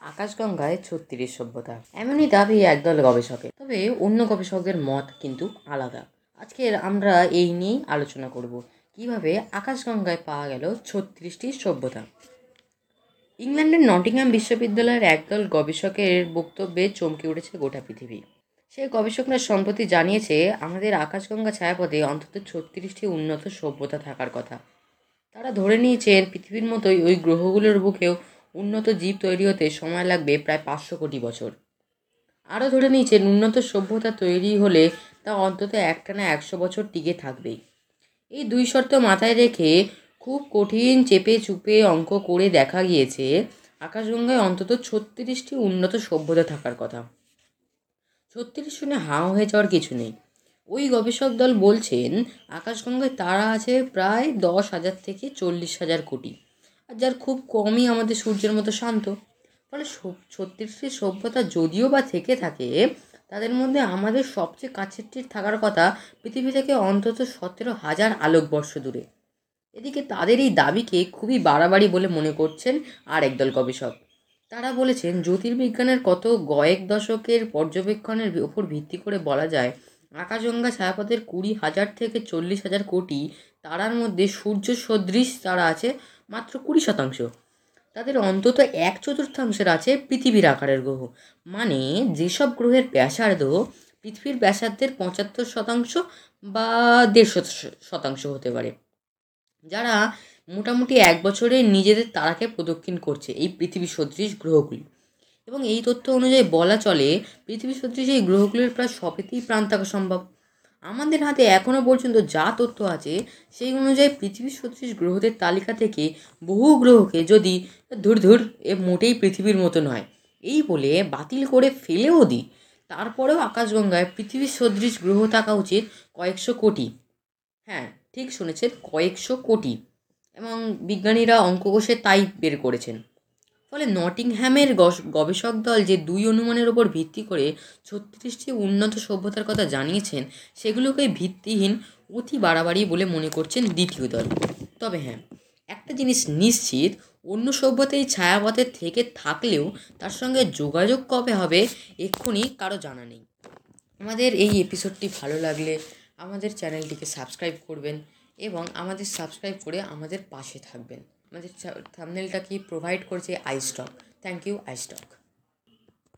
আকাশগঙ্গায় ছত্রিশ সভ্যতা। এমনই দাবি একদল গবেষকের। তবে অন্য গবেষকদের মত কিন্তু আলাদা। আজকের আমরা এই নিয়েই আলোচনা করব। কীভাবে আকাশগঙ্গায় পাওয়া গেল ছত্রিশটি সভ্যতা? ইংল্যান্ডের নটিংহাম বিশ্ববিদ্যালয়ের একদল গবেষকের বক্তব্যে চমকে উঠেছে গোটা পৃথিবী। সেই গবেষকরা সম্প্রতি জানিয়েছে, আমাদের আকাশগঙ্গা ছায়াপথে অন্তত ছত্রিশটি উন্নত সভ্যতা থাকার কথা। তারা ধরে নিয়েছেন পৃথিবীর মতোই ওই গ্রহগুলোর বুকেও উন্নত জীব তৈরি হতে সময় লাগবে প্রায় পাঁচশো কোটি বছর। আরও ধরে নিয়েছেন, উন্নত সভ্যতা তৈরি হলে তা অন্তত একটানা একশো বছর টিকে থাকবেই। এই দুই শর্ত মাথায় রেখে খুব কঠিন চেপে চুপে অঙ্ক করে দেখা গিয়েছে, আকাশগঙ্গায় অন্তত ছত্রিশটি উন্নত সভ্যতা থাকার কথা। ছত্রিশ শুনে হাঁ হয়ে যাওয়ার কিছু নেই। ওই গবেষক দল বলছেন, আকাশগঙ্গায় তারা আছে প্রায় দশ হাজার থেকে চল্লিশ হাজার কোটি। যার খুব কমই আমাদের সূর্যের মতো শান্ত। ফলে ছত্রিশটি সভ্যতা যদিও বা থেকে থাকে, তাদের মধ্যে আমাদের সবচেয়ে কাছেরটির থাকার কথা পৃথিবী থেকে অন্তত সতেরো হাজার আলোকবর্ষ দূরে। এদিকে তাদের এই দাবিকে খুবই বাড়াবাড়ি বলে মনে করছেন আর একদল গবেষক। তারা বলেছেন, জ্যোতির্বিজ্ঞানের কত কয়েক দশকের পর্যবেক্ষণের ওপর ভিত্তি করে বলা যায়, আকাশগঙ্গা ছায়াপথের কুড়ি হাজার থেকে চল্লিশ হাজার কোটি তারার মধ্যে সূর্য সদৃশ তারা আছে মাত্র কুড়ি শতাংশ। তাদের অন্তত এক চতুর্থাংশের আছে পৃথিবীর আকারের গ্রহ। মানে যেসব গ্রহের ব্যাসার্ধ পৃথিবীর ব্যাসার্ধের পঁচাত্তর শতাংশ বা দেড়শো শতাংশ হতে পারে। যারা মোটামুটি এক বছরে নিজেদের তারাকে প্রদক্ষিণ করছে এই পৃথিবী সদৃশ গ্রহগুলি। এবং এই তথ্য অনুযায়ী বলা চলে, পৃথিবী সদৃশ এই গ্রহগুলির প্রায় সবেতেই প্রাণ থাকা সম্ভব। আমাদের হাতে এখনও পর্যন্ত যা তথ্য আছে, সেই অনুযায়ী পৃথিবীর সদৃশ গ্রহদের তালিকা থেকে বহু গ্রহকে যদি ধুর ধুর এ মোটেই পৃথিবীর মতো নয়। এই বলে বাতিল করে ফেলেও দিই তারপরেও আকাশগঙ্গায় পৃথিবীর সদৃশ গ্রহ থাকা উচিত কয়েকশো কোটি। হ্যাঁ ঠিক শুনেছেন, কয়েকশো কোটি। এবং বিজ্ঞানীরা অঙ্ক কষে তাই বের করেছেন। ফলে নটিংহ্যামের গবেষক দল যে দুই অনুমানের ওপর ভিত্তি করে ছত্রিশটি উন্নত সভ্যতার কথা জানিয়েছেন সেগুলোকে ভিত্তিহীন অতি বাড়াবাড়ি বলে মনে করছেন দ্বিতীয় দল। তবে হ্যাঁ একটা জিনিস নিশ্চিত, অন্য সভ্যতায় ছায়াপথে থেকে থাকলেও তার সঙ্গে যোগাযোগ কবে হবে, এক্ষুনি কারও জানা নেই। আমাদের এই এপিসোডটি ভালো লাগলে আমাদের চ্যানেলটিকে সাবস্ক্রাইব করবেন এবং আমাদের সাবস্ক্রাইব করে আমাদের পাশে থাকবেন। আমাদের থামনেলটা কি প্রোভাইড করছে আইস্টক থ্যাংক ইউ আইস্টক